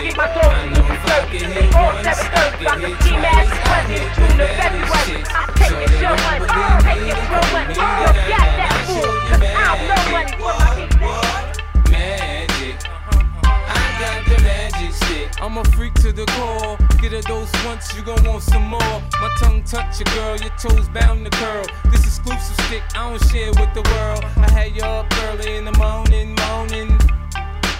keep my soul in the dirt. All seven thirds, like a ski mask, present June to February. I take it, show money, oh, take it, throw money. Oh, Yo, got that fool, cause I don't know money for my the. I'm a freak to the core. Get a dose once, you gon' want some more. My tongue touch your girl, your toes bound to curl. This exclusive stick, I don't share with the world. I had you up early in the morning, morning.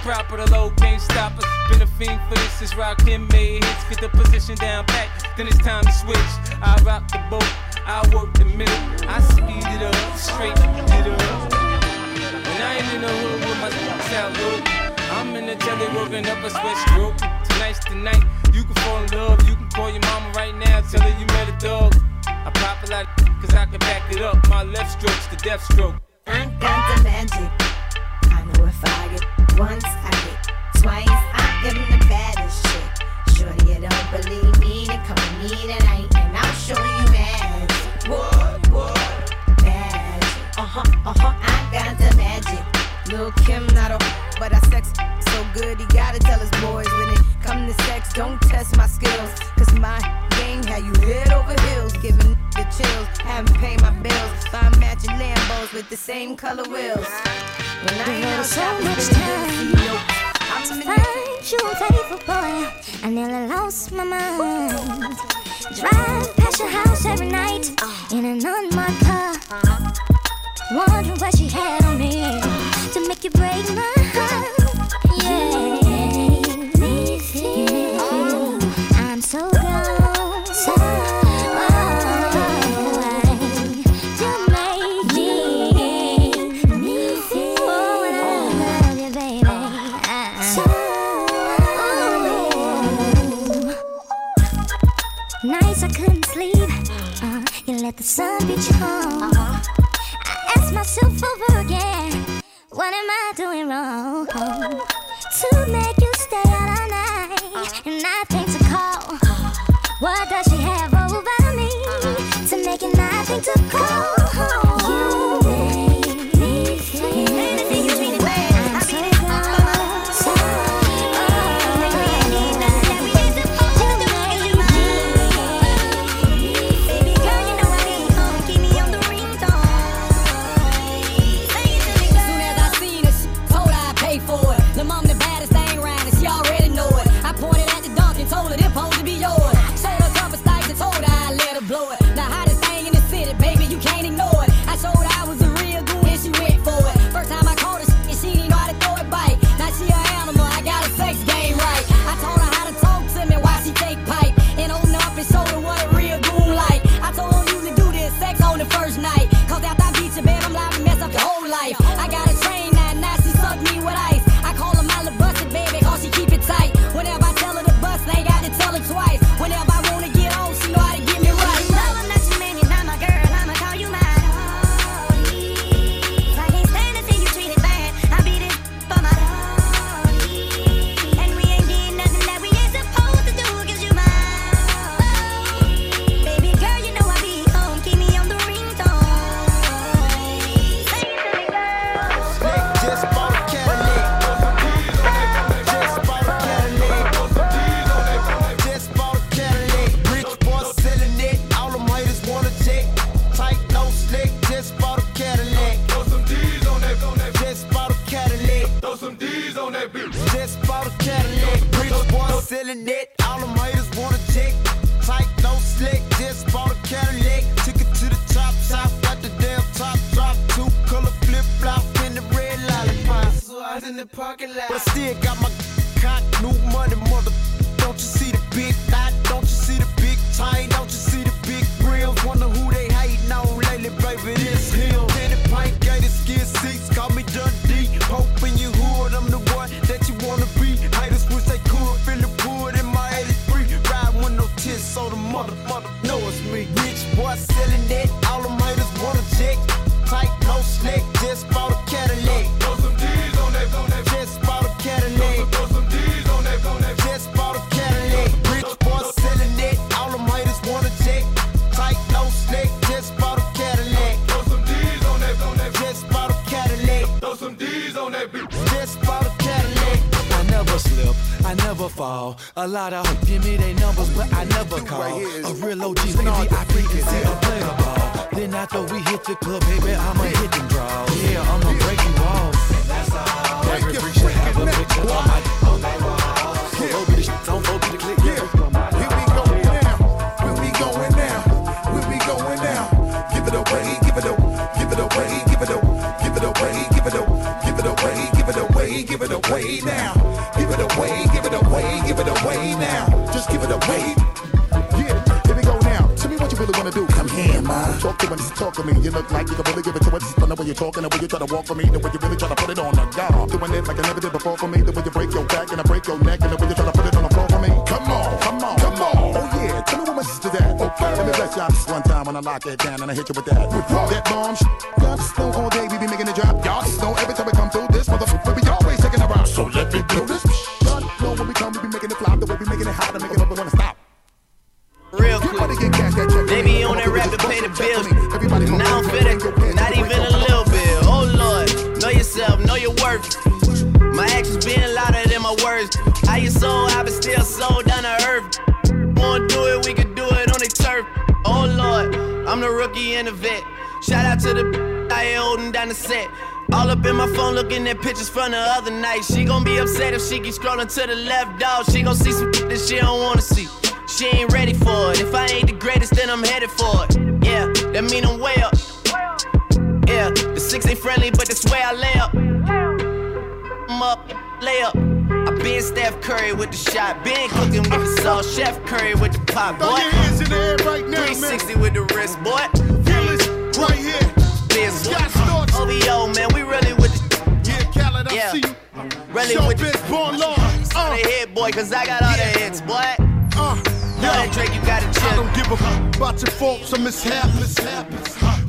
Proper the low, stop us. Been a fiend for this, is rock him made hits. Get the position down pat, then it's time to switch. I rock the boat, I work the middle. I speed it up, straight it up. And I ain't in the hood with my good. I'm in the telly working up a sweat stroke. Tonight's the night. You can fall in love. You can call your mama right now. Tell her you met a dog. I pop a lot cause I can back it up. My left stroke's the death stroke. I got the magic. I know if I get once, I hit, twice. I am the baddest chick. Shorty, you don't believe me, then come to me tonight and I'll show you magic. What, what? Magic. Uh huh, uh huh. I got the magic. Lil Kim, not a but I sex so good, he gotta tell his boys when it come to sex, don't test my skills. Color wheels. When I ain't out so much time to find you a faithful boy. I nearly lost my mind. Drive past your house every night in an unmarked car. Wondering what she had on me to make you break my nights I couldn't sleep. Uh, you let the sun beat you home. I ask myself over again, what am I doing wrong? To make you stay out all night and nothing to call. What does she have over me to make it nothing to call? Slick. Bought a Cadillac. Took it to the top shop. Got the damn top drop. Two color flip flop in the red lollipop. So I was in the parking lot. But I still got my cock, new money, mother. Don't you see the big knot? Don't you see the big chain? Don't mother, mother know it's me. Rich boy selling that. All them haters wanna check. Tight, no slick. Just bought a Cadillac. Fall. A lot of give me their numbers, but I never call. A real OG, baby, I see a play the ball. Then after we hit the club, baby, I'ma hit them draws. Yeah, I'ma break you off. Every freak should have a picture on my on that wall. So go be the shit, don't go be the click. Yeah, Here we go now. Where we going now? Where we going now? Give it away, give it away, give it away, give it away, give it away, give it away, give it away, give it away, give it away now. Give it away, give it away, give it away now. Just give it away. Yeah, here we go now. Tell me what you really wanna do. Come here, man. Talk to me, talk to me. You look like you can really give it to us. Don't know when you're talking, the way you try to walk for me, the way you really try to put it on the guard. Doing it like I never did before for me, the way you break your back and I break your neck, and the way you try to put it on the floor for me. Come on, come on, come on. Oh yeah, tell me what my sister's at. Okay, let me bless y'all this one time when I lock it down and I hit you with that. That bomb sh- all day we be making it drop. Y'all just know every time we come through this motherfucker, we So let me do this. Y'all know when we come, we be making it flop, the way we making it hot and making it up, we wanna stop. Real You quick. better get cash, that check. They be on that rap to pay the bills. Everybody And I don't feel it, not even a little bit. Oh Lord, know yourself, know your worth. My actions being louder than my words. How you sold, I been still sold down to earth. Wanna do it, we can do it on the turf. Oh Lord, I'm the rookie and the vet. Shout out to the I ain't holding down the set. All up in my phone looking at pictures from the other night. She gon' be upset if she keep scrolling to the left, dog. She gon' see some that she don't wanna see. She ain't ready for it. If I ain't the greatest, then I'm headed for it. Yeah, that mean I'm way up. Yeah, the six ain't friendly, but that's where I lay up. I'm up, lay up. I been Steph Curry with the shot, been cooking with the sauce, Chef Curry with the pop, Throw boy. your hands in the air right now, man. 360 with the wrist, boy. Feel it right here. Storch. OVO, man, we really with the, Yeah, Khaled, I Yeah. see you. really Show with the, bitch, born law. Uh, the hit, boy, cause I got all the hits, boy. uh, Know yo. Drake, you gotta I don't give a fuck about your faults or mishaps.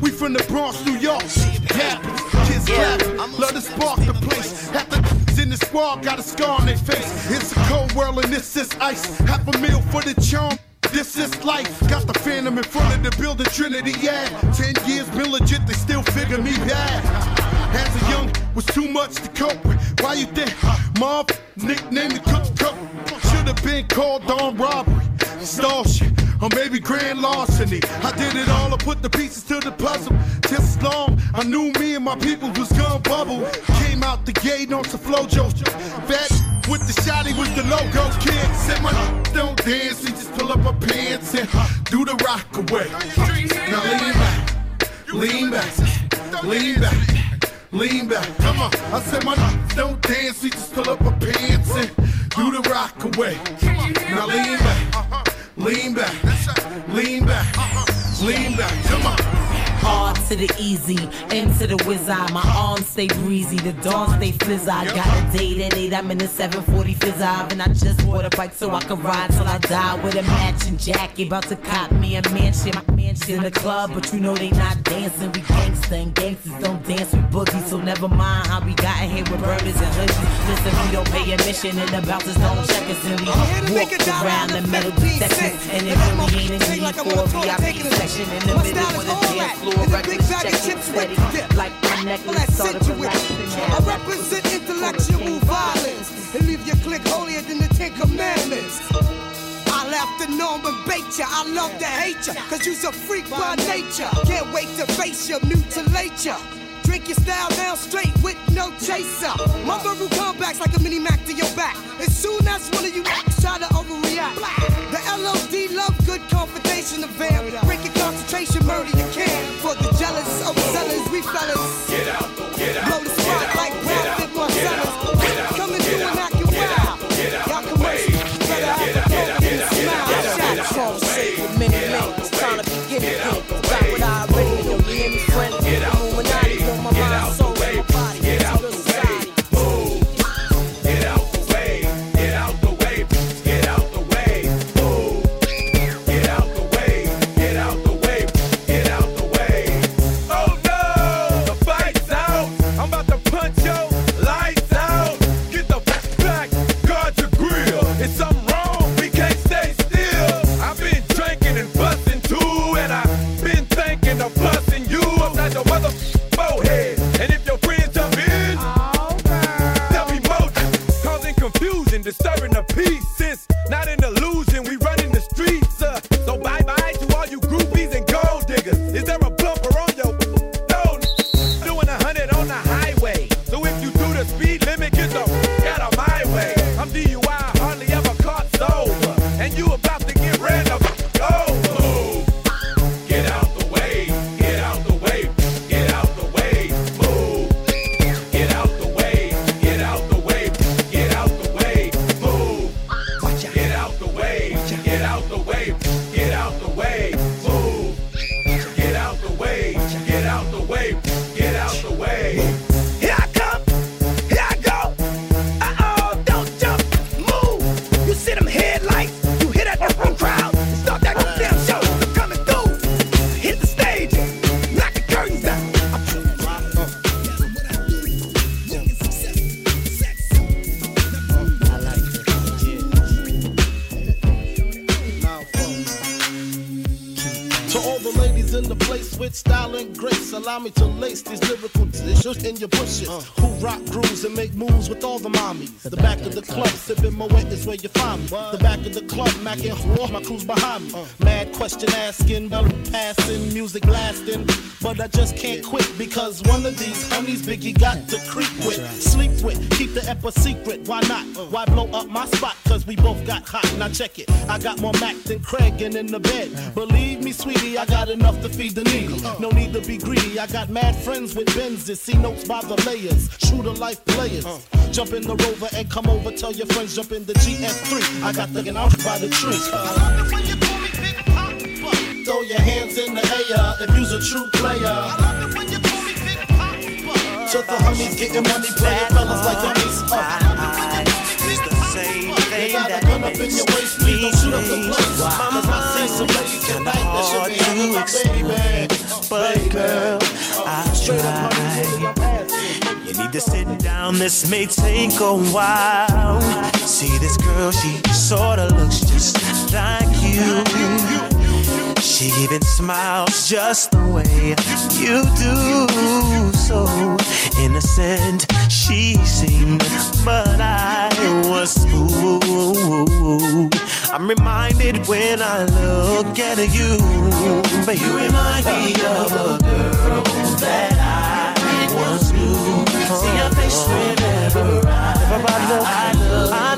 We from the Bronx, New York. Happens. Kids Yeah. clapping. Love to spark the place. Half the in the squad got a scar on their face. It's a cold world and this is ice. Half a meal for the charm. This is life. Got the phantom in front of the building, Trinity, yeah. Ten years been legit, they still figure me bad. As a young, was too much to cope with. Why you think? Mom, nickname the cook cook. Should have been called on robbery. Stall shit, or maybe grand larceny. I did it all, I put the pieces to the puzzle. Just long, I knew me and my people was gonna bubble. Came out the gate on some flojo. Fat with the shotty was the logo kid. Said my don't dance, he just pull up my pants and do the rock away. Now lean back, lean back, lean back, lean back. Come on, I said my don't dance, he just pull up my pants and do the rock away. Now lean back, lean back, lean back, lean back. Come on. R to the easy, into the whiz eye. My arms stay breezy, the dawn stay fizz I got a date at 8, I'm in the 740 fizz and I just bought a bike so I can ride till I die with a matching jacket. About to cop me a mansion, my mansion in the club, but you know they not dancing. We gangsta and gangsters don't dance with boogies, so never mind how we got in here with burners and hoodies. Listen, we don't pay admission and the bouncers don't check us and we walk around the metal detectors. And it really ain't a need for a VIP section in the middle with the dance floor. Reckless checking steady like my necklace started relaxing. I represent intellectual violence and leave your clique holier than the Ten Commandments. I left the Norman bait ya. I love to hate ya, cause you's a freak by nature. Can't wait to face ya, mutilate ya. Drink your style down straight with no chaser. My verbal comebacks like a mini Mac to your back. As soon as one of you try to overreact, the LOD love good confrontation affair. Break your concentration, murder we fellas. Get out, punch the speed limit, is up. allow me to lace these lyrical dishes in your bushes the mommies. The back of the club, sipping my wet is where you find me. The back of the club, macking war, my crew's behind me. Mad question asking, bell passing, music blasting. But I just can't quit because one of these honeys Biggie got to creep with, sleep with, keep the epic secret. Why not? Why blow up my spot? Cause we both got hot. Now check it. I got more Mac than Craig and in the bed. Believe me, sweetie, I got enough to feed the needy. No need to be greedy. I got mad friends with Benzes. See notes by the layers. True to life players. Jump jump in the rover and come over. Tell your friends, jump in the GF3. I got the I'm by the trees. You Throw your hands in the air if you's a true player. To the homies getting money, playing fellas like dummies. Uh, they got a up in your please don't shoot up the place. Wow. Cause But girl, I try. You need to sit down, this may take a while. She even smiles just the way you do. So innocent she seemed, but I was fooled. I'm reminded when I look at you, but you remind me of a girl that I once knew. See your face whenever I, I look.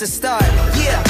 to start. Yeah.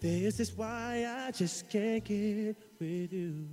This is why I just can't get with you.